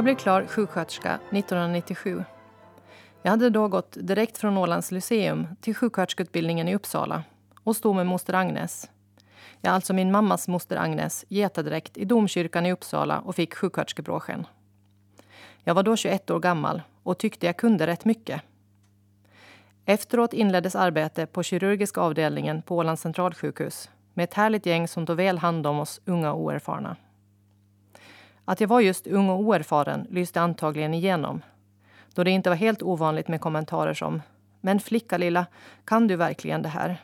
Jag blev klar sjuksköterska 1997. Jag hade då gått direkt från Ålands Lyceum till sjuksköterskeutbildningen i Uppsala och stod med moster Agnes. Ja, alltså min mammas moster Agnes getadräkt i domkyrkan i Uppsala och fick sjuksköterskebråschen. Jag var då 21 år gammal och tyckte jag kunde rätt mycket. Efteråt inleddes arbete på kirurgiska avdelningen på Ålands centralsjukhus med ett härligt gäng som tog väl hand om oss unga och oerfarna. Att jag var just ung och oerfaren lyste antagligen igenom då det inte var helt ovanligt med kommentarer som “Men flicka lilla, kan du verkligen det här?”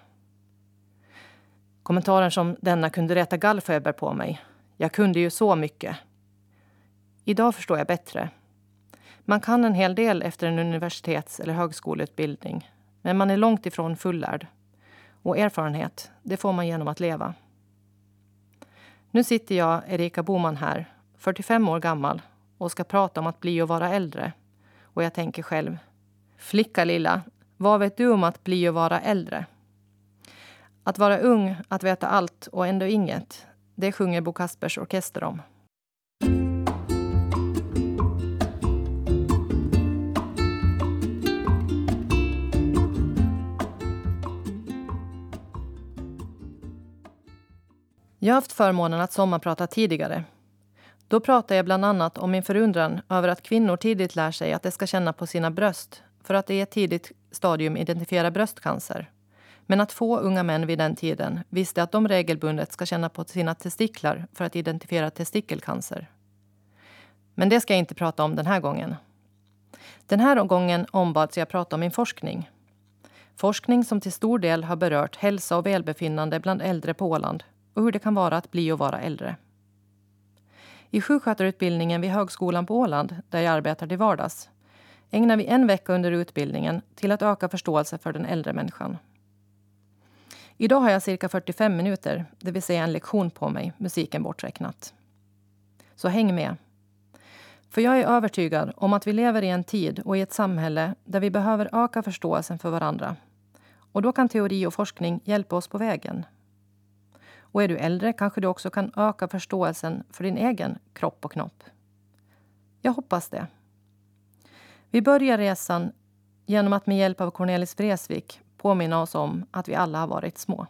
Kommentaren som denna kunde rätta gallfeber på mig. Jag kunde ju så mycket. Idag förstår jag bättre. Man kan en hel del efter en universitets eller högskoleutbildning men man är långt ifrån fullärd. Och erfarenhet, det får man genom att leva. Nu sitter jag, Erika Boman, här, 45 år gammal och ska prata om att bli och vara äldre. Och jag tänker själv, flicka lilla, vad vet du om att bli och vara äldre? Att vara ung, att veta allt och ändå inget, det sjunger Bo Kaspers Orkester om. Jag har haft förmånen att sommarprata tidigare. Då pratade jag bland annat om min förundran över att kvinnor tidigt lär sig att de ska känna på sina bröst för att i ett tidigt stadium identifiera bröstcancer. Men att få unga män vid den tiden visste att de regelbundet ska känna på sina testiklar för att identifiera testikelcancer. Men det ska jag inte prata om den här gången. Den här gången ombads jag prata om min forskning. Forskning som till stor del har berört hälsa och välbefinnande bland äldre på Åland och hur det kan vara att bli och vara äldre. I sjukskötarutbildningen vid Högskolan på Åland, där jag arbetar till vardags, ägnar vi en vecka under utbildningen till att öka förståelse för den äldre människan. Idag har jag cirka 45 minuter, det vill säga en lektion på mig, musiken borträknat. Så häng med. För jag är övertygad om att vi lever i en tid och i ett samhälle där vi behöver öka förståelsen för varandra. Och då kan teori och forskning hjälpa oss på vägen. Och är du äldre kanske du också kan öka förståelsen för din egen kropp och knopp. Jag hoppas det. Vi börjar resan genom att med hjälp av Cornelis Vreeswijk påminna oss om att vi alla har varit små.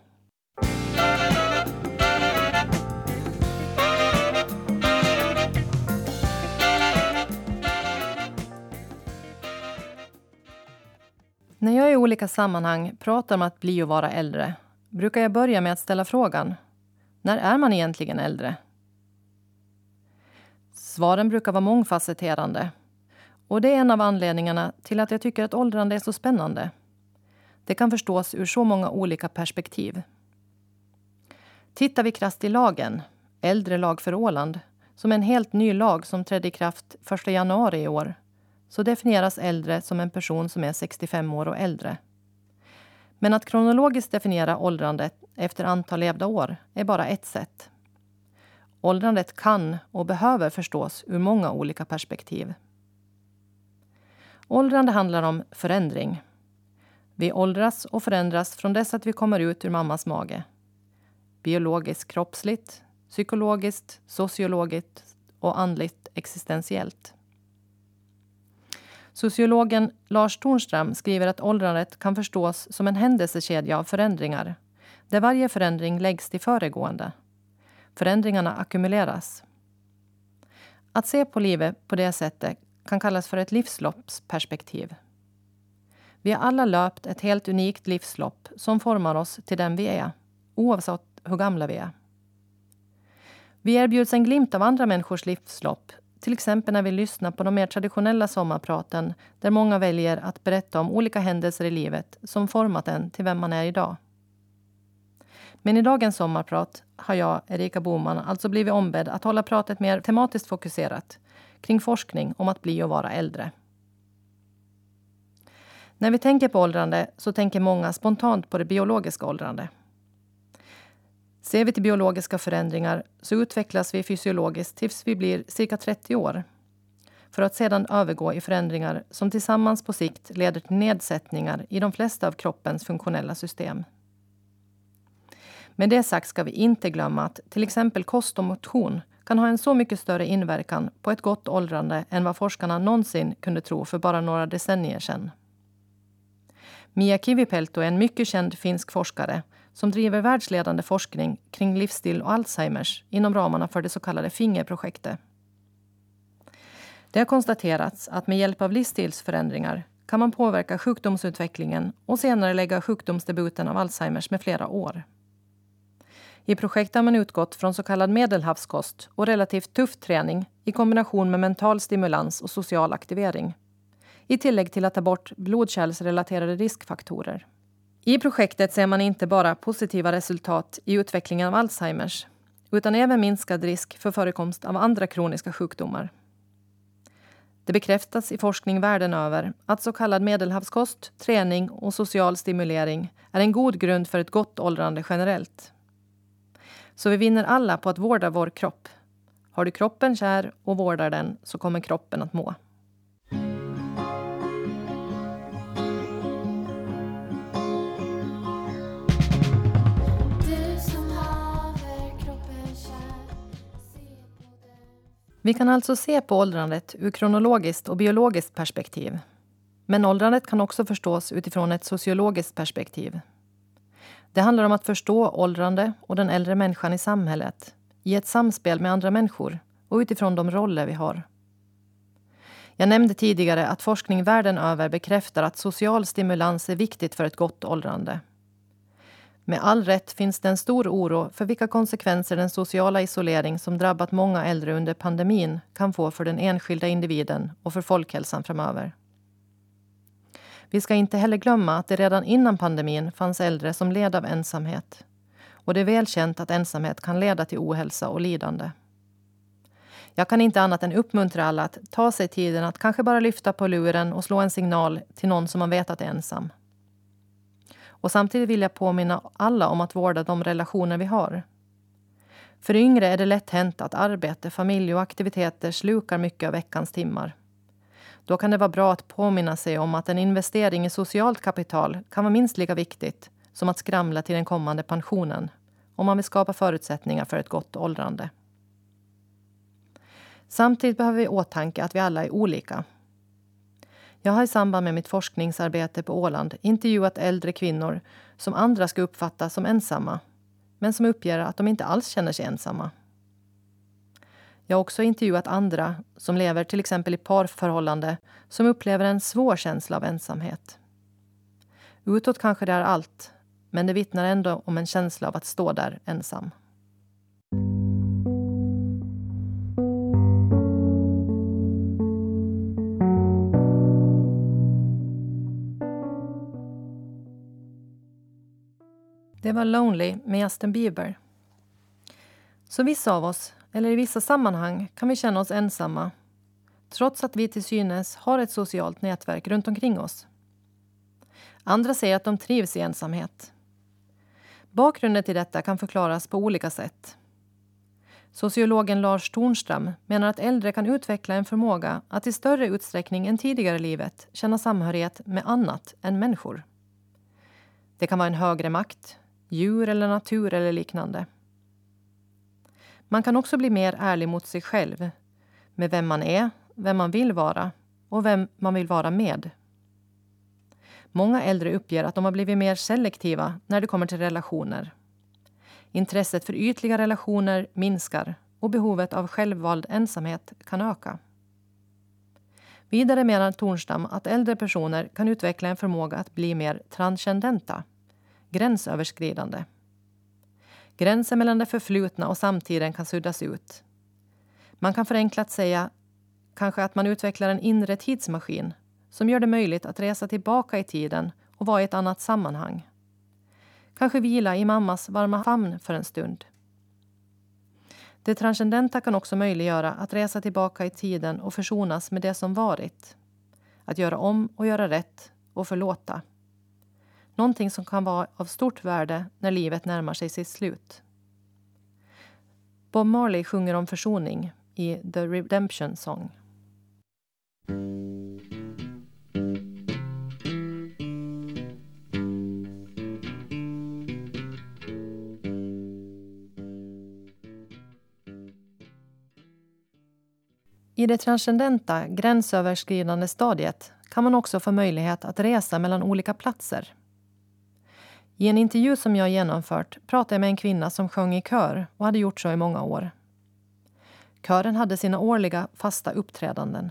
När jag i olika sammanhang pratar om att bli och vara äldre brukar jag börja med att ställa frågan när är man egentligen äldre? Svaren brukar vara mångfacetterande. Och det är en av anledningarna till att jag tycker att åldrande är så spännande. Det kan förstås ur så många olika perspektiv. Tittar vi krasst i lagen, äldre lag för Åland, som är en helt ny lag som trädde i kraft 1 januari i år, så definieras äldre som en person som är 65 år och äldre. Men att kronologiskt definiera åldrandet efter antal levda år är bara ett sätt. Åldrandet kan och behöver förstås ur många olika perspektiv. Åldrande handlar om förändring. Vi åldras och förändras från dess att vi kommer ut ur mammas mage. Biologiskt kroppsligt, psykologiskt, sociologiskt och andligt existentiellt. Sociologen Lars Tornström skriver att åldrandet kan förstås som en händelsekedja av förändringar där varje förändring läggs till föregående. Förändringarna ackumuleras. Att se på livet på det sättet kan kallas för ett livsloppsperspektiv. Vi har alla löpt ett helt unikt livslopp som formar oss till den vi är, oavsett hur gamla vi är. Vi erbjuds en glimt av andra människors livslopp till exempel när vi lyssnar på de mer traditionella sommarpraten där många väljer att berätta om olika händelser i livet som format en till vem man är idag. Men i dagens sommarprat har jag, Erika Boman, alltså blivit ombedd att hålla pratet mer tematiskt fokuserat kring forskning om att bli och vara äldre. När vi tänker på åldrande så tänker många spontant på det biologiska åldrande. Ser vi till biologiska förändringar så utvecklas vi fysiologiskt tills vi blir cirka 30 år för att sedan övergå i förändringar som tillsammans på sikt leder till nedsättningar i de flesta av kroppens funktionella system. Med det sagt ska vi inte glömma att till exempel kost och motion kan ha en så mycket större inverkan på ett gott åldrande än vad forskarna någonsin kunde tro för bara några decennier sedan. Mia Kivipelto är en mycket känd finsk forskare som driver världsledande forskning kring livsstil och Alzheimers inom ramarna för det så kallade Fingerprojektet. Det har konstaterats att med hjälp av livsstilsförändringar kan man påverka sjukdomsutvecklingen och senare lägga sjukdomsdebuten av Alzheimers med flera år. I projektet har man utgått från så kallad medelhavskost och relativt tuff träning i kombination med mental stimulans och social aktivering. I tillägg till att ta bort blodkärlsrelaterade riskfaktorer. I projektet ser man inte bara positiva resultat i utvecklingen av Alzheimers utan även minskad risk för förekomst av andra kroniska sjukdomar. Det bekräftas i forskning världen över att så kallad medelhavskost, träning och social stimulering är en god grund för ett gott åldrande generellt. Så vi vinner alla på att vårda vår kropp. Har du kroppen kär och vårdar den så kommer kroppen att må. Vi kan alltså se på åldrandet ur kronologiskt och biologiskt perspektiv. Men åldrandet kan också förstås utifrån ett sociologiskt perspektiv. Det handlar om att förstå åldrande och den äldre människan i samhället i ett samspel med andra människor och utifrån de roller vi har. Jag nämnde tidigare att forskning världen över bekräftar att social stimulans är viktigt för ett gott åldrande. Med all rätt finns det en stor oro för vilka konsekvenser den sociala isolering som drabbat många äldre under pandemin kan få för den enskilda individen och för folkhälsan framöver. Vi ska inte heller glömma att det redan innan pandemin fanns äldre som led av ensamhet. Och det är välkänt att ensamhet kan leda till ohälsa och lidande. Jag kan inte annat än uppmuntra alla att ta sig tiden att kanske bara lyfta på luren och slå en signal till någon som man vet att är ensam. Och samtidigt vill jag påminna alla om att vårda de relationer vi har. För yngre är det lätt hänt att arbete, familj och aktiviteter slukar mycket av veckans timmar. Då kan det vara bra att påminna sig om att en investering i socialt kapital kan vara minst lika viktigt som att skramla till den kommande pensionen om man vill skapa förutsättningar för ett gott åldrande. Samtidigt behöver vi i åtanke att vi alla är olika jag har i samband med mitt forskningsarbete på Åland intervjuat äldre kvinnor som andra ska uppfatta som ensamma men som uppger att de inte alls känner sig ensamma. Jag har också intervjuat andra som lever till exempel i parförhållande som upplever en svår känsla av ensamhet. Utåt kanske det är allt, men det vittnar ändå om en känsla av att stå där ensam. Det var Lonely med Justin Bieber. Så vissa av oss, eller i vissa sammanhang, kan vi känna oss ensamma trots att vi till synes har ett socialt nätverk runt omkring oss. Andra säger att de trivs i ensamhet. Bakgrunden till detta kan förklaras på olika sätt. Sociologen Lars Tornström menar att äldre kan utveckla en förmåga att i större utsträckning än tidigare i livet känna samhörighet med annat än människor. Det kan vara en högre makt, djur eller natur eller liknande. Man kan också bli mer ärlig mot sig själv med vem man är, vem man vill vara och vem man vill vara med. Många äldre uppger att de har blivit mer selektiva när det kommer till relationer. Intresset för ytliga relationer minskar och behovet av självvald ensamhet kan öka. Vidare menar Tornstam att äldre personer kan utveckla en förmåga att bli mer transcendenta gränsöverskridande. Gränsen mellan det förflutna och samtiden kan suddas ut. Man kan förenklat säga kanske att man utvecklar en inre tidsmaskin som gör det möjligt att resa tillbaka i tiden och vara i ett annat sammanhang. Kanske vila i mammas varma famn för en stund. Det transcendenta kan också möjliggöra att resa tillbaka i tiden och försonas med det som varit. Att göra om och göra rätt och förlåta. Någonting som kan vara av stort värde när livet närmar sig sitt slut. Bob Marley sjunger om försoning i The Redemption Song. I det transcendenta, gränsöverskridande stadiet kan man också få möjlighet att resa mellan olika platser. I en intervju som jag genomfört pratade jag med en kvinna som sjöng i kör och hade gjort så i många år. Kören hade sina årliga fasta uppträdanden.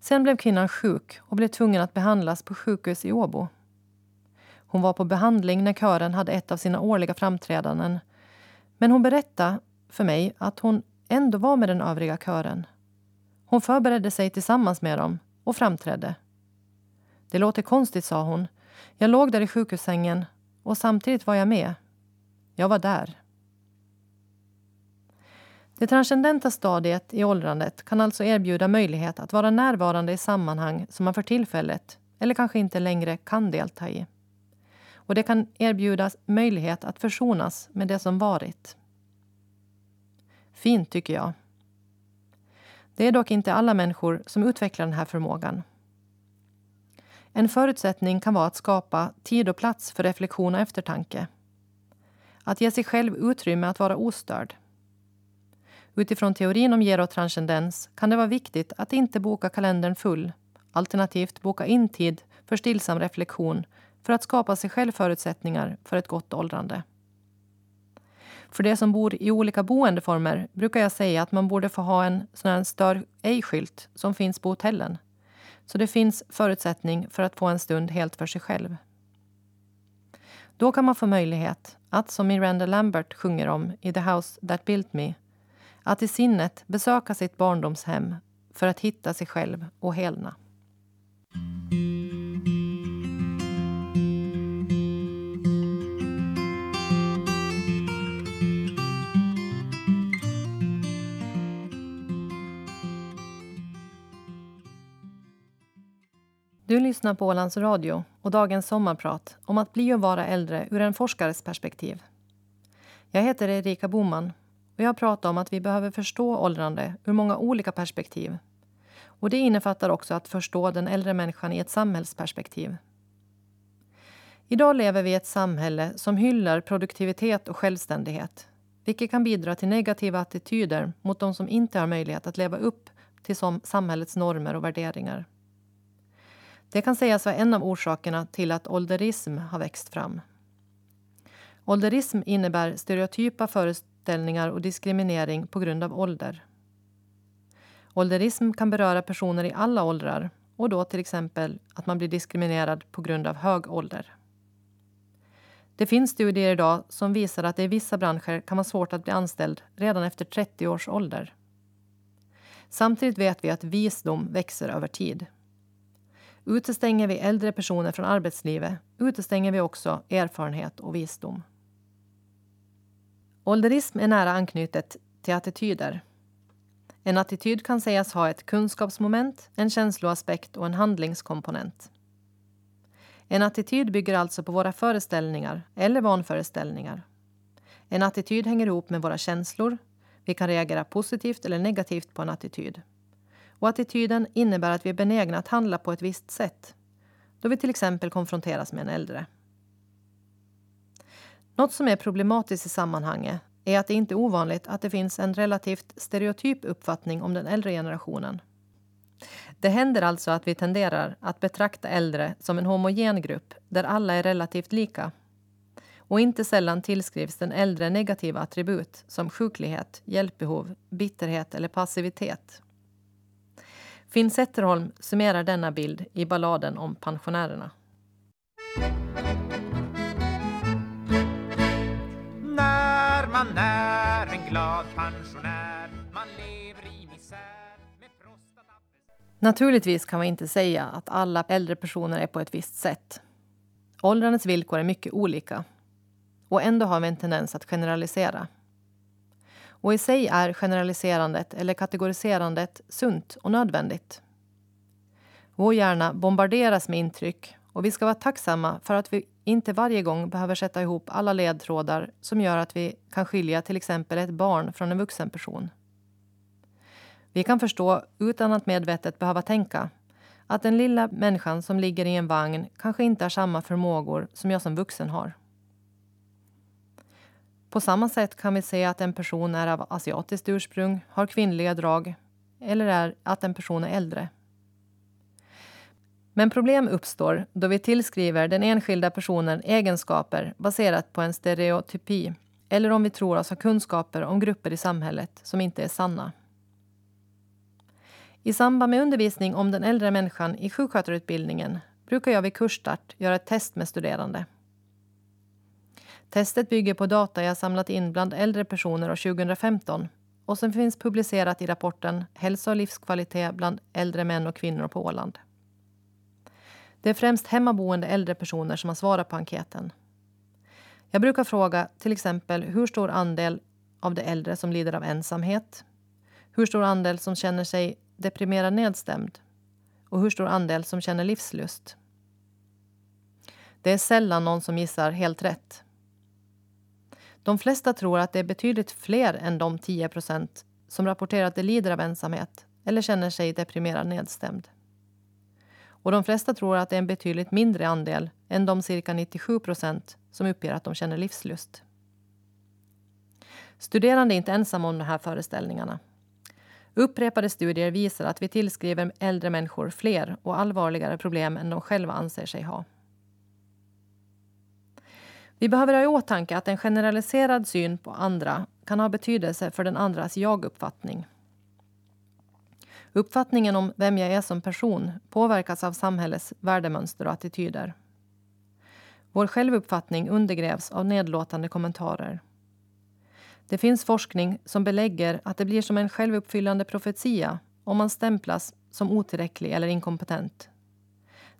Sen blev kvinnan sjuk och blev tvungen att behandlas på sjukhus i Åbo. Hon var på behandling när kören hade ett av sina årliga framträdanden. Men hon berättade för mig att hon ändå var med den övriga kören. Hon förberedde sig tillsammans med dem och framträdde. Det låter konstigt, sa hon. Jag låg där i sjukhussängen och samtidigt var jag med. Jag var där. Det transcendenta stadiet i åldrandet kan alltså erbjuda möjlighet att vara närvarande i sammanhang som man för tillfället, eller kanske inte längre, kan delta i. Och det kan erbjuda möjlighet att försonas med det som varit. Fint, tycker jag. Det är dock inte alla människor som utvecklar den här förmågan. En förutsättning kan vara att skapa tid och plats för reflektion och eftertanke. Att ge sig själv utrymme att vara ostörd. Utifrån teorin om gerotranscendens kan det vara viktigt att inte boka kalendern full, alternativt boka in tid för stillsam reflektion för att skapa sig själv förutsättningar för ett gott åldrande. För de som bor i olika boendeformer brukar jag säga att man borde få ha en sån här stör ej-skylt som finns på hotellen. Så det finns förutsättning för att få en stund helt för sig själv. Då kan man få möjlighet att, som Miranda Lambert sjunger om i The House That Built Me, att i sinnet besöka sitt barndomshem för att hitta sig själv och helna. Du lyssnar på Ålands Radio och dagens sommarprat om att bli och vara äldre ur en forskares perspektiv. Jag heter Erika Boman och jag pratar om att vi behöver förstå åldrande ur många olika perspektiv. Och Det innefattar också att förstå den äldre människan i ett samhällsperspektiv. Idag lever vi i ett samhälle som hyllar produktivitet och självständighet vilket kan bidra till negativa attityder mot de som inte har möjlighet att leva upp till samhällets normer och värderingar. Det kan sägas vara en av orsakerna till att ålderism har växt fram. Ålderism innebär stereotypa föreställningar och diskriminering på grund av ålder. Ålderism kan beröra personer i alla åldrar och då till exempel att man blir diskriminerad på grund av hög ålder. Det finns studier idag som visar att det i vissa branscher kan vara svårt att bli anställd redan efter 30 års ålder. Samtidigt vet vi att visdom växer över tid. Utestänger vi äldre personer från arbetslivet utestänger vi också erfarenhet och visdom. Ålderism är nära anknutet till attityder. En attityd kan sägas ha ett kunskapsmoment, en känsloaspekt och en handlingskomponent. En attityd bygger alltså på våra föreställningar eller vanföreställningar. En attityd hänger ihop med våra känslor. Vi kan reagera positivt eller negativt på en attityd. Och attityden innebär att vi är benägna att handla på ett visst sätt då vi till exempel konfronteras med en äldre. Något som är problematiskt i sammanhanget är att det inte är ovanligt att det finns en relativt stereotyp uppfattning om den äldre generationen. Det händer alltså att vi tenderar att betrakta äldre som en homogen grupp där alla är relativt lika. Och inte sällan tillskrivs den äldre negativa attribut som sjuklighet, hjälpbehov, bitterhet eller passivitet. Finn Zetterholm summerar denna bild i balladen om pensionärerna. När man är en glad pensionär man lever i misär med prostata... Naturligtvis kan man inte säga att alla äldre personer är på ett visst sätt. Åldrandets villkor är mycket olika. Och ändå har vi en tendens att generalisera. Och i sig är generaliserandet eller kategoriserandet sunt och nödvändigt. Vår hjärna bombarderas med intryck och vi ska vara tacksamma för att vi inte varje gång behöver sätta ihop alla ledtrådar som gör att vi kan skilja till exempel ett barn från en vuxen person. Vi kan förstå, utan att medvetet behöva tänka, att den lilla människan som ligger i en vagn kanske inte har samma förmågor som jag som vuxen har. På samma sätt kan vi se att en person är av asiatiskt ursprung, har kvinnliga drag eller är att en person är äldre. Men problem uppstår då vi tillskriver den enskilda personen egenskaper baserat på en stereotypi eller om vi tror oss ha kunskaper om grupper i samhället som inte är sanna. I samband med undervisning om den äldre människan i sjuksköterutbildningen brukar jag vid kursstart göra ett test med studerande. Testet bygger på data jag samlat in bland äldre personer år 2015 och som finns publicerat i rapporten Hälsa och livskvalitet bland äldre män och kvinnor på Åland. Det är främst hemmaboende äldre personer som har svarat på enkäten. Jag brukar fråga till exempel hur stor andel av de äldre som lider av ensamhet, hur stor andel som känner sig deprimerad nedstämd och hur stor andel som känner livslust. Det är sällan någon som gissar helt rätt. De flesta tror att det är betydligt fler än de 10 procent som rapporterar att de lider av ensamhet eller känner sig deprimerad nedstämd. Och de flesta tror att det är en betydligt mindre andel än de cirka 97 procent som uppger att de känner livslust. Studerande är inte ensamma om de här föreställningarna. Upprepade studier visar att vi tillskriver äldre människor fler och allvarligare problem än de själva anser sig ha. Vi behöver ha i åtanke att en generaliserad syn på andra kan ha betydelse för den andras jag-uppfattning. Uppfattningen om vem jag är som person påverkas av samhällets värdemönster och attityder. Vår självuppfattning undergrävs av nedlåtande kommentarer. Det finns forskning som belägger att det blir som en självuppfyllande profetia om man stämplas som otillräcklig eller inkompetent.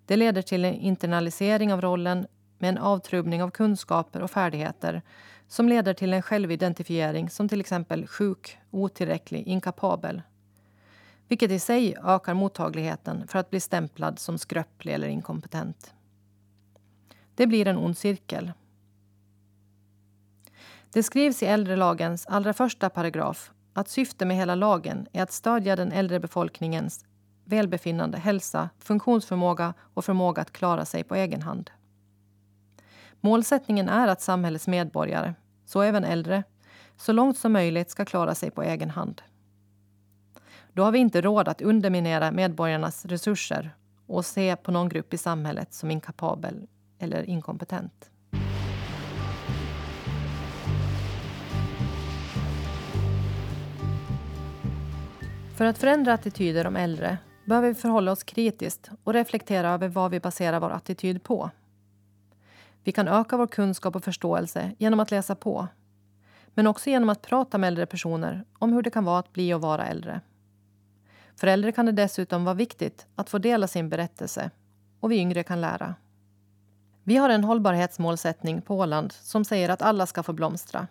Det leder till en internalisering av rollen med en avtrubbning av kunskaper och färdigheter som leder till en självidentifiering som till exempel sjuk, otillräcklig, inkapabel. Vilket i sig ökar mottagligheten för att bli stämplad som skröplig eller inkompetent. Det blir en ond cirkel. Det skrivs i äldrelagens allra första paragraf att syftet med hela lagen är att stödja den äldre befolkningens välbefinnande, hälsa, funktionsförmåga och förmåga att klara sig på egen hand. Målsättningen är att samhällets medborgare, så även äldre, så långt som möjligt ska klara sig på egen hand. Då har vi inte råd att underminera medborgarnas resurser och se på någon grupp i samhället som inkapabel eller inkompetent. För att förändra attityder om äldre behöver vi förhålla oss kritiskt och reflektera över vad vi baserar vår attityd på. Vi kan öka vår kunskap och förståelse genom att läsa på men också genom att prata med äldre personer om hur det kan vara att bli och vara äldre. För äldre kan det dessutom vara viktigt att få dela sin berättelse och vi yngre kan lära. Vi har en hållbarhetsmålsättning på Åland som säger att alla ska få blomstra.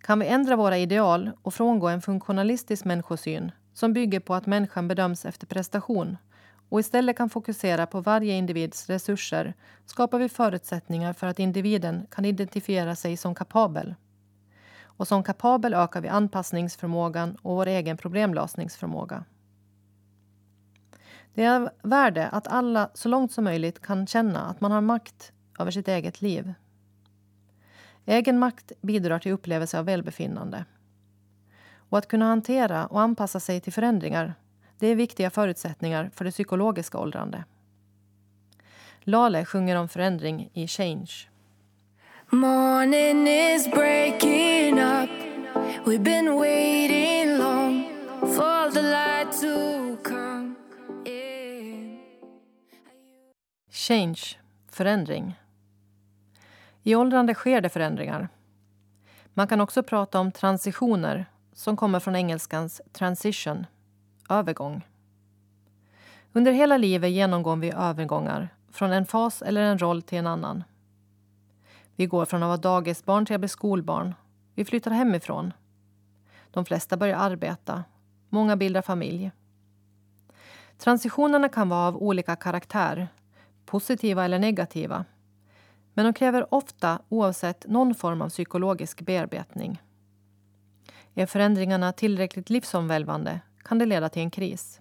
Kan vi ändra våra ideal och frångå en funktionalistisk människosyn som bygger på att människan bedöms efter prestation och istället kan fokusera på varje individs resurser skapar vi förutsättningar för att individen kan identifiera sig som kapabel. Och som kapabel ökar vi anpassningsförmågan och vår egen problemlösningsförmåga. Det är av värde att alla så långt som möjligt kan känna att man har makt över sitt eget liv. Egen makt bidrar till upplevelse av välbefinnande. Och att kunna hantera och anpassa sig till förändringar det är viktiga förutsättningar för det psykologiska åldrande. Lale sjunger om förändring i Change. Morning is breaking up We've been waiting long for the light to come in Change, förändring. I åldrande sker det förändringar. Man kan också prata om transitioner som kommer från engelskans transition, övergång. Under hela livet genomgår vi övergångar från en fas eller en roll till en annan. Vi går från att vara dagisbarn till att bli skolbarn. Vi flyttar hemifrån. De flesta börjar arbeta. Många bildar familj. Transitionerna kan vara av olika karaktär, positiva eller negativa. Men de kräver ofta oavsett någon form av psykologisk bearbetning. Är förändringarna tillräckligt livsomvälvande kan det leda till en kris.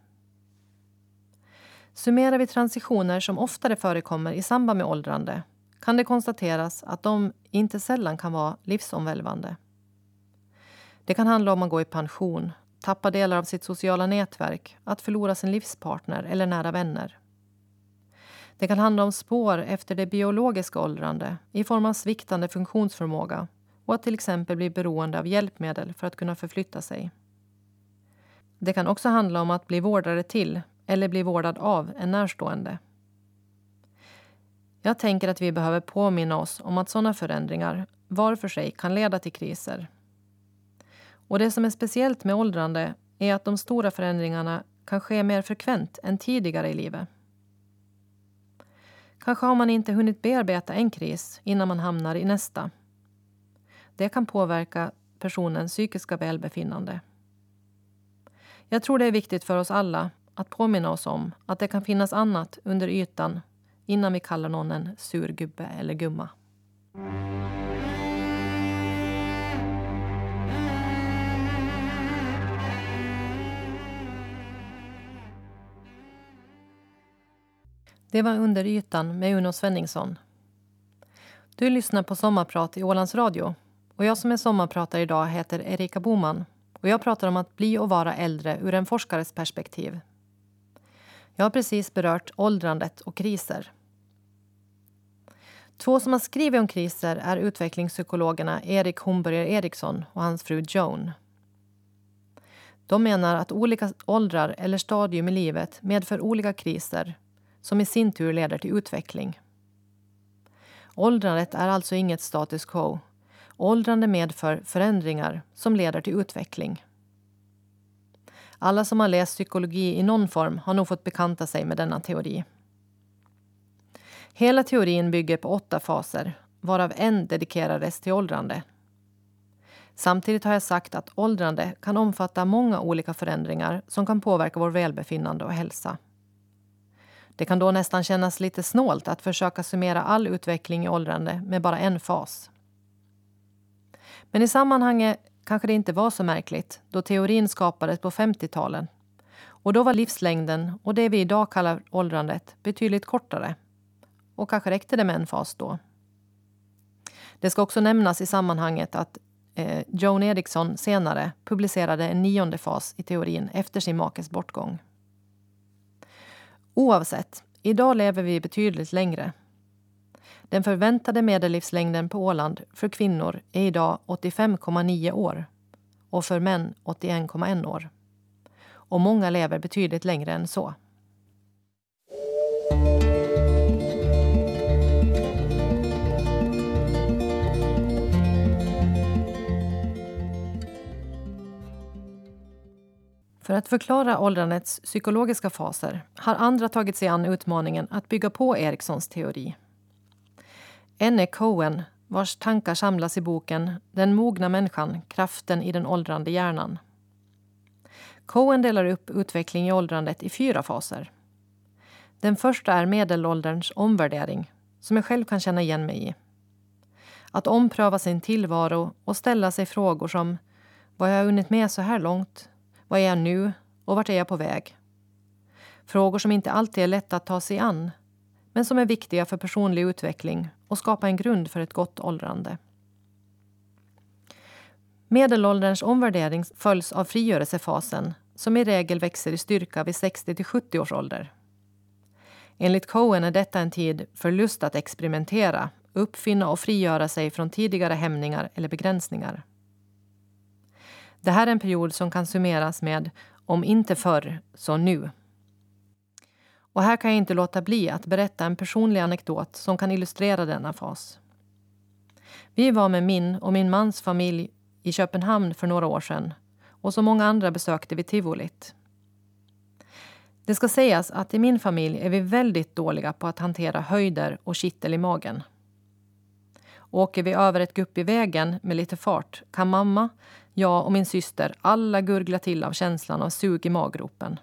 Summerar vi transitioner som oftare förekommer i samband med åldrande kan det konstateras att de inte sällan kan vara livsomvälvande. Det kan handla om att gå i pension, tappa delar av sitt sociala nätverk, att förlora sin livspartner eller nära vänner. Det kan handla om spår efter det biologiska åldrande i form av sviktande funktionsförmåga och att till exempel bli beroende av hjälpmedel för att kunna förflytta sig. Det kan också handla om att bli vårdare till eller bli vårdad av en närstående. Jag tänker att vi behöver påminna oss om att sådana förändringar var för sig kan leda till kriser. Och det som är speciellt med åldrande är att de stora förändringarna kan ske mer frekvent än tidigare i livet. Kanske har man inte hunnit bearbeta en kris innan man hamnar i nästa. Det kan påverka personens psykiska välbefinnande. Jag tror det är viktigt för oss alla att påminna oss om att det kan finnas annat under ytan innan vi kallar någon en sur gubbe eller gumma. Det var Under ytan med Uno Svenningsson. Du lyssnar på Sommarprat i Ålands Radio. Och jag som är sommarpratare idag heter Erika Boman och jag pratar om att bli och vara äldre ur en forskares perspektiv. Jag har precis berört åldrandet och kriser. Två som har skrivit om kriser är utvecklingspsykologerna Erik Homburger Eriksson och hans fru Joan. De menar att olika åldrar eller stadium i livet medför olika kriser som i sin tur leder till utveckling. Åldrandet är alltså inget status quo. Åldrande medför förändringar som leder till utveckling. Alla som har läst psykologi i någon form har nog fått bekanta sig med denna teori. Hela teorin bygger på åtta faser, varav en dedikerades till åldrande. Samtidigt har jag sagt att åldrande kan omfatta många olika förändringar som kan påverka vår välbefinnande och hälsa. Det kan då nästan kännas lite snålt att försöka summera all utveckling i åldrande med bara en fas. Men i sammanhanget kanske det inte var så märkligt då teorin skapades på 50-talen. Och då var livslängden och det vi idag kallar åldrandet betydligt kortare. Och kanske räckte det med en fas då. Det ska också nämnas i sammanhanget att eh, Joan Eriksson senare publicerade en nionde fas i teorin efter sin makes bortgång. Oavsett, idag lever vi betydligt längre. Den förväntade medellivslängden på Åland för kvinnor är idag 85,9 år och för män 81,1 år. Och många lever betydligt längre än så. För att förklara åldrandets psykologiska faser har andra tagit sig an utmaningen att bygga på Erikssons teori. En är e. Cohen, vars tankar samlas i boken Den mogna människan, kraften i den åldrande hjärnan. Cohen delar upp utveckling i åldrandet i fyra faser. Den första är medelålderns omvärdering, som jag själv kan känna igen mig i. Att ompröva sin tillvaro och ställa sig frågor som Vad har jag hunnit med så här långt? Vad är jag nu och vart är jag på väg? Frågor som inte alltid är lätta att ta sig an men som är viktiga för personlig utveckling och skapa en grund för ett gott åldrande. Medelålderns omvärdering följs av frigörelsefasen som i regel växer i styrka vid 60 till 70 års ålder. Enligt Cohen är detta en tid för lust att experimentera, uppfinna och frigöra sig från tidigare hämningar eller begränsningar. Det här är en period som kan summeras med om inte förr, så nu. Och här kan jag inte låta bli att berätta en personlig anekdot som kan illustrera denna fas. Vi var med min och min mans familj i Köpenhamn för några år sedan och som många andra besökte vi tivolit. Det ska sägas att i min familj är vi väldigt dåliga på att hantera höjder och kittel i magen. Åker vi över ett gupp i vägen med lite fart kan mamma, jag och min syster alla gurgla till av känslan av sug i maggropen.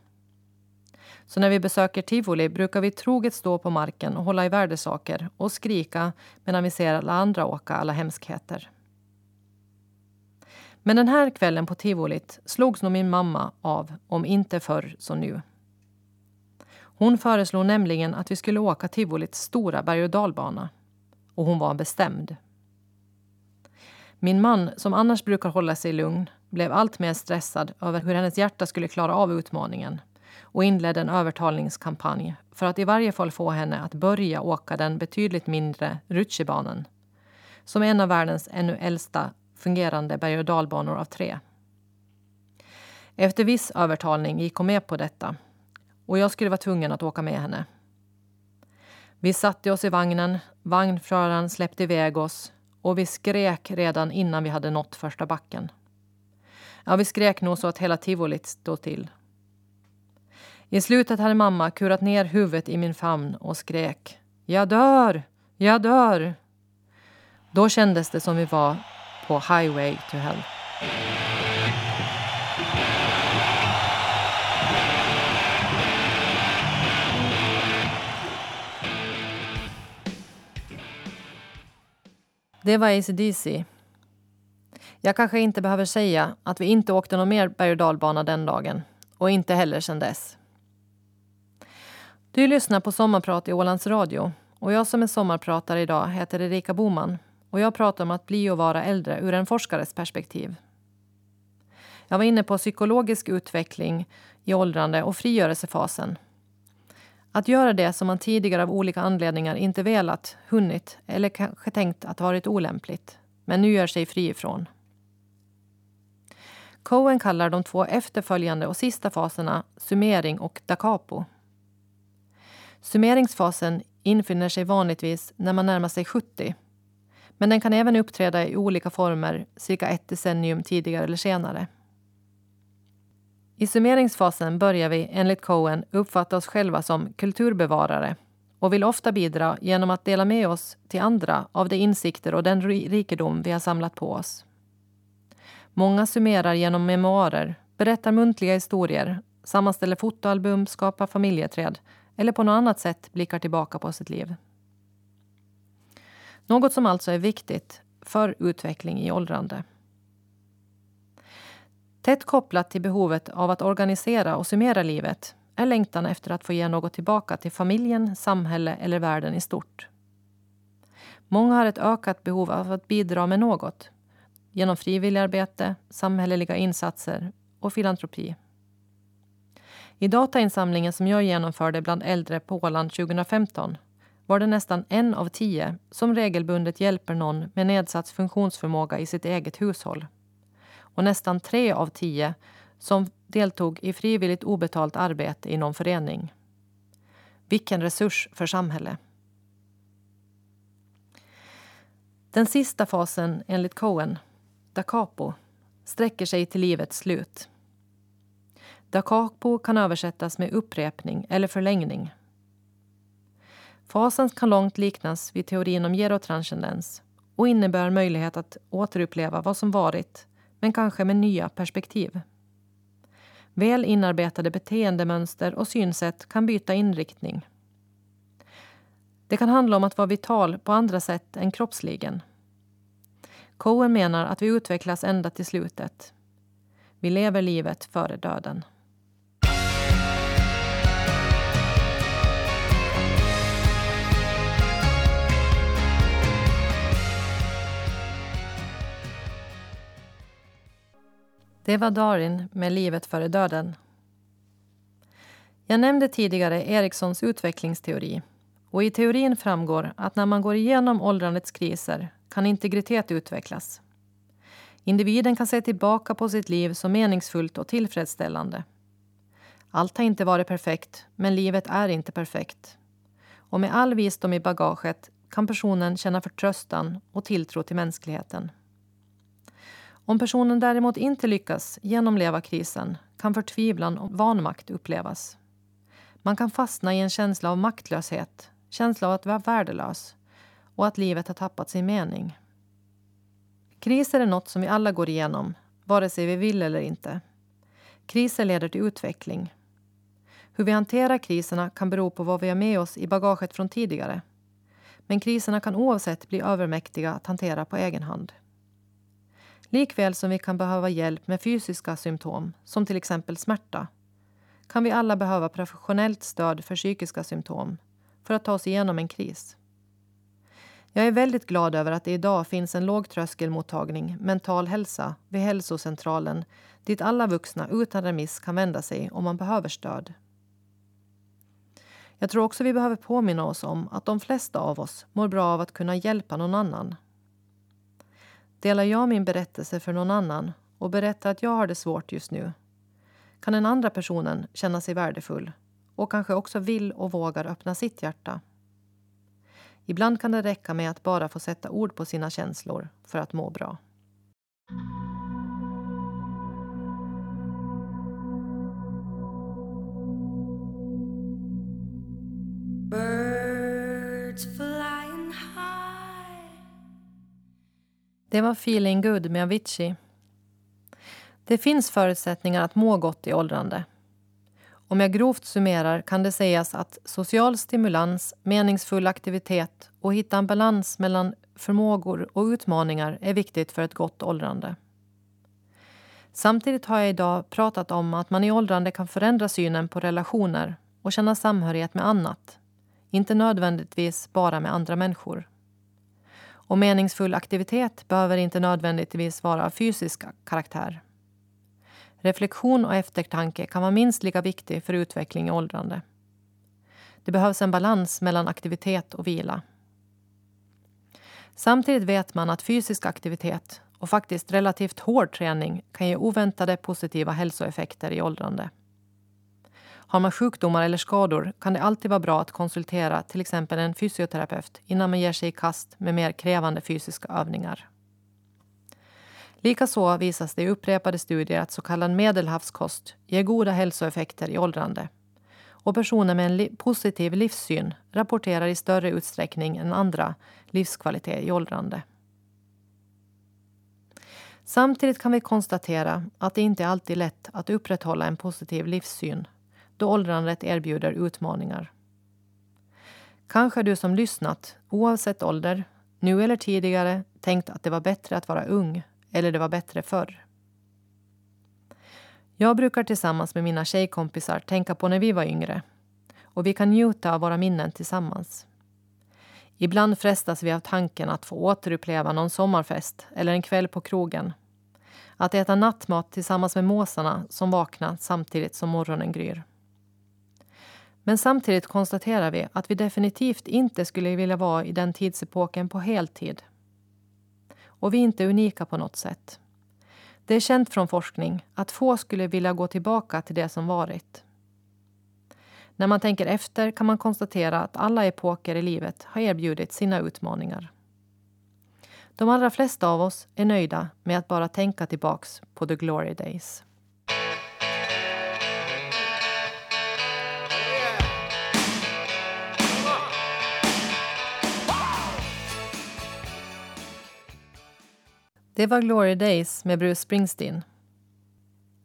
Så när vi besöker tivoli brukar vi troget stå på marken och hålla i värdesaker och skrika medan vi ser alla andra åka alla hemskheter. Men den här kvällen på tivolit slogs nog min mamma av, om inte förr så nu. Hon föreslog nämligen att vi skulle åka tivolits stora berg och dalbana. Och hon var bestämd. Min man, som annars brukar hålla sig lugn, blev allt mer stressad över hur hennes hjärta skulle klara av utmaningen och inledde en övertalningskampanj för att i varje fall få henne att börja åka den betydligt mindre rutschbanan som är en av världens ännu äldsta fungerande berg och dalbanor av tre. Efter viss övertalning gick hon med på detta och jag skulle vara tvungen att åka med henne. Vi satte oss i vagnen, vagnföraren släppte iväg oss och vi skrek redan innan vi hade nått första backen. Ja, vi skrek nog så att hela tivolit stod till. I slutet hade mamma kurat ner huvudet i min famn och skrek Jag dör! Jag dör! Då kändes det som vi var på Highway to Hell. Det var ACDC. Jag kanske inte behöver säga att vi inte åkte någon mer berg och dalbana den dagen och inte heller sedan dess. Du lyssnar på Sommarprat i Ålands Radio och jag som är sommarpratare idag heter Erika Boman och jag pratar om att bli och vara äldre ur en forskares perspektiv. Jag var inne på psykologisk utveckling i åldrande och frigörelsefasen. Att göra det som man tidigare av olika anledningar inte velat, hunnit eller kanske tänkt att varit olämpligt, men nu gör sig fri ifrån. Cohen kallar de två efterföljande och sista faserna summering och da capo. Summeringsfasen infinner sig vanligtvis när man närmar sig 70 men den kan även uppträda i olika former cirka ett decennium tidigare eller senare. I summeringsfasen börjar vi, enligt Cohen, uppfatta oss själva som kulturbevarare och vill ofta bidra genom att dela med oss till andra av de insikter och den rikedom vi har samlat på oss. Många summerar genom memoarer, berättar muntliga historier, sammanställer fotoalbum, skapar familjeträd eller på något annat sätt blickar tillbaka på sitt liv. Något som alltså är viktigt för utveckling i åldrande. Tätt kopplat till behovet av att organisera och summera livet är längtan efter att få ge något tillbaka till familjen, samhälle eller världen i stort. Många har ett ökat behov av att bidra med något genom frivilligarbete, samhälleliga insatser och filantropi. I datainsamlingen som jag genomförde bland äldre på Åland 2015 var det nästan en av tio som regelbundet hjälper någon med nedsatt funktionsförmåga i sitt eget hushåll. Och nästan tre av tio som deltog i frivilligt obetalt arbete i någon förening. Vilken resurs för samhället. Den sista fasen, enligt Cohen, da capo, sträcker sig till livets slut. Da capo kan översättas med upprepning eller förlängning. Fasen kan långt liknas vid teorin om gerotranscendens och innebär möjlighet att återuppleva vad som varit, men kanske med nya perspektiv. Väl inarbetade beteendemönster och synsätt kan byta inriktning. Det kan handla om att vara vital på andra sätt än kroppsligen. Cohen menar att vi utvecklas ända till slutet. Vi lever livet före döden. Det var Darin med Livet före döden. Jag nämnde tidigare Erikssons utvecklingsteori. Och I teorin framgår att när man går igenom åldrandets kriser kan integritet utvecklas. Individen kan se tillbaka på sitt liv som meningsfullt och tillfredsställande. Allt har inte varit perfekt, men livet är inte perfekt. Och med all visdom i bagaget kan personen känna förtröstan och tilltro till mänskligheten. Om personen däremot inte lyckas genomleva krisen kan förtvivlan och vanmakt upplevas. Man kan fastna i en känsla av maktlöshet, känsla av att vara värdelös och att livet har tappat sin mening. Kriser är något som vi alla går igenom, vare sig vi vill eller inte. Kriser leder till utveckling. Hur vi hanterar kriserna kan bero på vad vi har med oss i bagaget från tidigare. Men kriserna kan oavsett bli övermäktiga att hantera på egen hand. Likväl som vi kan behöva hjälp med fysiska symptom, som till exempel smärta, kan vi alla behöva professionellt stöd för psykiska symptom för att ta oss igenom en kris. Jag är väldigt glad över att det idag finns en lågtröskelmottagning, Mental hälsa, vid hälsocentralen dit alla vuxna utan remiss kan vända sig om man behöver stöd. Jag tror också vi behöver påminna oss om att de flesta av oss mår bra av att kunna hjälpa någon annan. Delar jag min berättelse för någon annan och berättar att jag har det svårt just nu kan den andra personen känna sig värdefull och kanske också vill och vågar öppna sitt hjärta. Ibland kan det räcka med att bara få sätta ord på sina känslor för att må bra. Det var Feeling Good med Avicii. Det finns förutsättningar att må gott i åldrande. Om jag grovt summerar kan det sägas att social stimulans, meningsfull aktivitet och hitta en balans mellan förmågor och utmaningar är viktigt för ett gott åldrande. Samtidigt har jag idag pratat om att man i åldrande kan förändra synen på relationer och känna samhörighet med annat. Inte nödvändigtvis bara med andra människor. Och meningsfull aktivitet behöver inte nödvändigtvis vara av fysisk karaktär. Reflektion och eftertanke kan vara minst lika viktig för utveckling i åldrande. Det behövs en balans mellan aktivitet och vila. Samtidigt vet man att fysisk aktivitet och faktiskt relativt hård träning kan ge oväntade positiva hälsoeffekter i åldrande. Har man sjukdomar eller skador kan det alltid vara bra att konsultera till exempel en fysioterapeut innan man ger sig i kast med mer krävande fysiska övningar. Likaså visas det i upprepade studier att så kallad medelhavskost ger goda hälsoeffekter i åldrande. Och personer med en li positiv livssyn rapporterar i större utsträckning än andra livskvalitet i åldrande. Samtidigt kan vi konstatera att det inte alltid är lätt att upprätthålla en positiv livssyn då åldrandet erbjuder utmaningar. Kanske du som lyssnat, oavsett ålder, nu eller tidigare tänkt att det var bättre att vara ung eller det var bättre förr. Jag brukar tillsammans med mina tjejkompisar tänka på när vi var yngre och vi kan njuta av våra minnen tillsammans. Ibland frestas vi av tanken att få återuppleva någon sommarfest eller en kväll på krogen. Att äta nattmat tillsammans med måsarna som vaknar samtidigt som morgonen gryr. Men samtidigt konstaterar vi att vi definitivt inte skulle vilja vara i den tidsepoken på heltid. Och vi är inte unika på något sätt. Det är känt från forskning att få skulle vilja gå tillbaka till det som varit. När man tänker efter kan man konstatera att alla epoker i livet har erbjudit sina utmaningar. De allra flesta av oss är nöjda med att bara tänka tillbaks på the glory days. Det var Glory Days med Bruce Springsteen.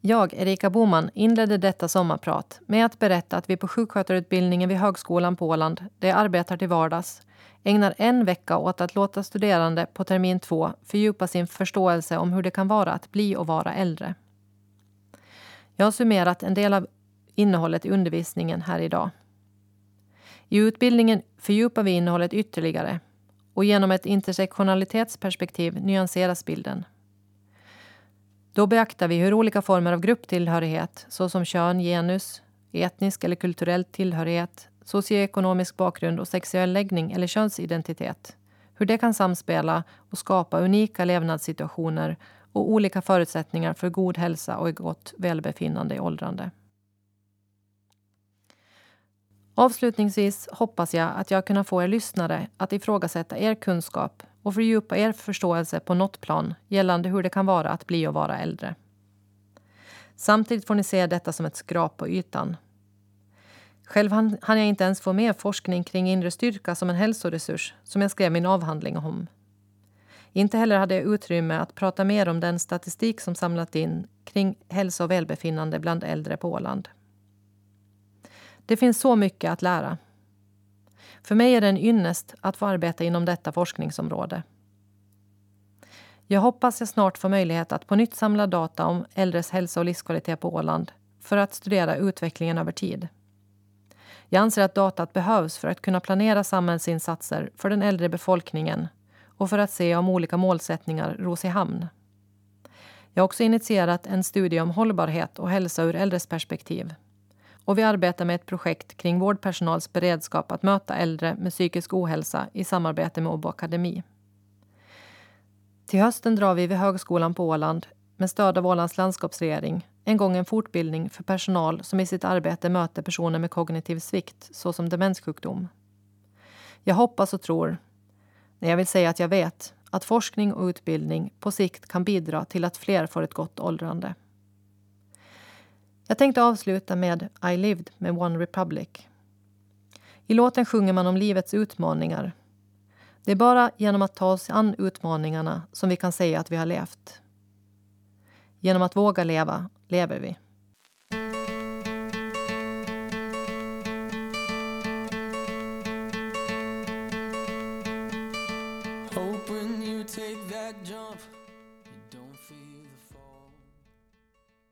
Jag, Erika Boman, inledde detta sommarprat med att berätta att vi på sjuksköterutbildningen vid Högskolan på Åland, där jag arbetar till vardags, ägnar en vecka åt att låta studerande på termin två fördjupa sin förståelse om hur det kan vara att bli och vara äldre. Jag har summerat en del av innehållet i undervisningen här idag. I utbildningen fördjupar vi innehållet ytterligare och genom ett intersektionalitetsperspektiv nyanseras bilden. Då beaktar vi hur olika former av grupptillhörighet såsom kön, genus, etnisk eller kulturell tillhörighet, socioekonomisk bakgrund och sexuell läggning eller könsidentitet hur det kan samspela och skapa unika levnadssituationer och olika förutsättningar för god hälsa och gott välbefinnande i åldrande. Avslutningsvis hoppas jag att jag kunnat få er lyssnare att ifrågasätta er kunskap och fördjupa er förståelse på något plan gällande hur det kan vara att bli och vara äldre. Samtidigt får ni se detta som ett skrap på ytan. Själv hann jag inte ens få med forskning kring inre styrka som en hälsoresurs som jag skrev min avhandling om. Inte heller hade jag utrymme att prata mer om den statistik som samlat in kring hälsa och välbefinnande bland äldre på Åland. Det finns så mycket att lära. För mig är det en ynnest att få arbeta inom detta forskningsområde. Jag hoppas jag snart får möjlighet att på nytt samla data om äldres hälsa och livskvalitet på Åland för att studera utvecklingen över tid. Jag anser att datat behövs för att kunna planera samhällsinsatser för den äldre befolkningen och för att se om olika målsättningar ros i hamn. Jag har också initierat en studie om hållbarhet och hälsa ur äldres perspektiv. Och vi arbetar med ett projekt kring vårdpersonals beredskap att möta äldre med psykisk ohälsa i samarbete med Åbo Akademi. Till hösten drar vi vid Högskolan på Åland med stöd av Ålands landskapsregering en gång en fortbildning för personal som i sitt arbete möter personer med kognitiv svikt såsom demenssjukdom. Jag hoppas och tror, nej jag vill säga att jag vet, att forskning och utbildning på sikt kan bidra till att fler får ett gott åldrande. Jag tänkte avsluta med I lived med One Republic. I låten sjunger man om livets utmaningar. Det är bara genom att ta oss an utmaningarna som vi kan säga att vi har levt. Genom att våga leva, lever vi.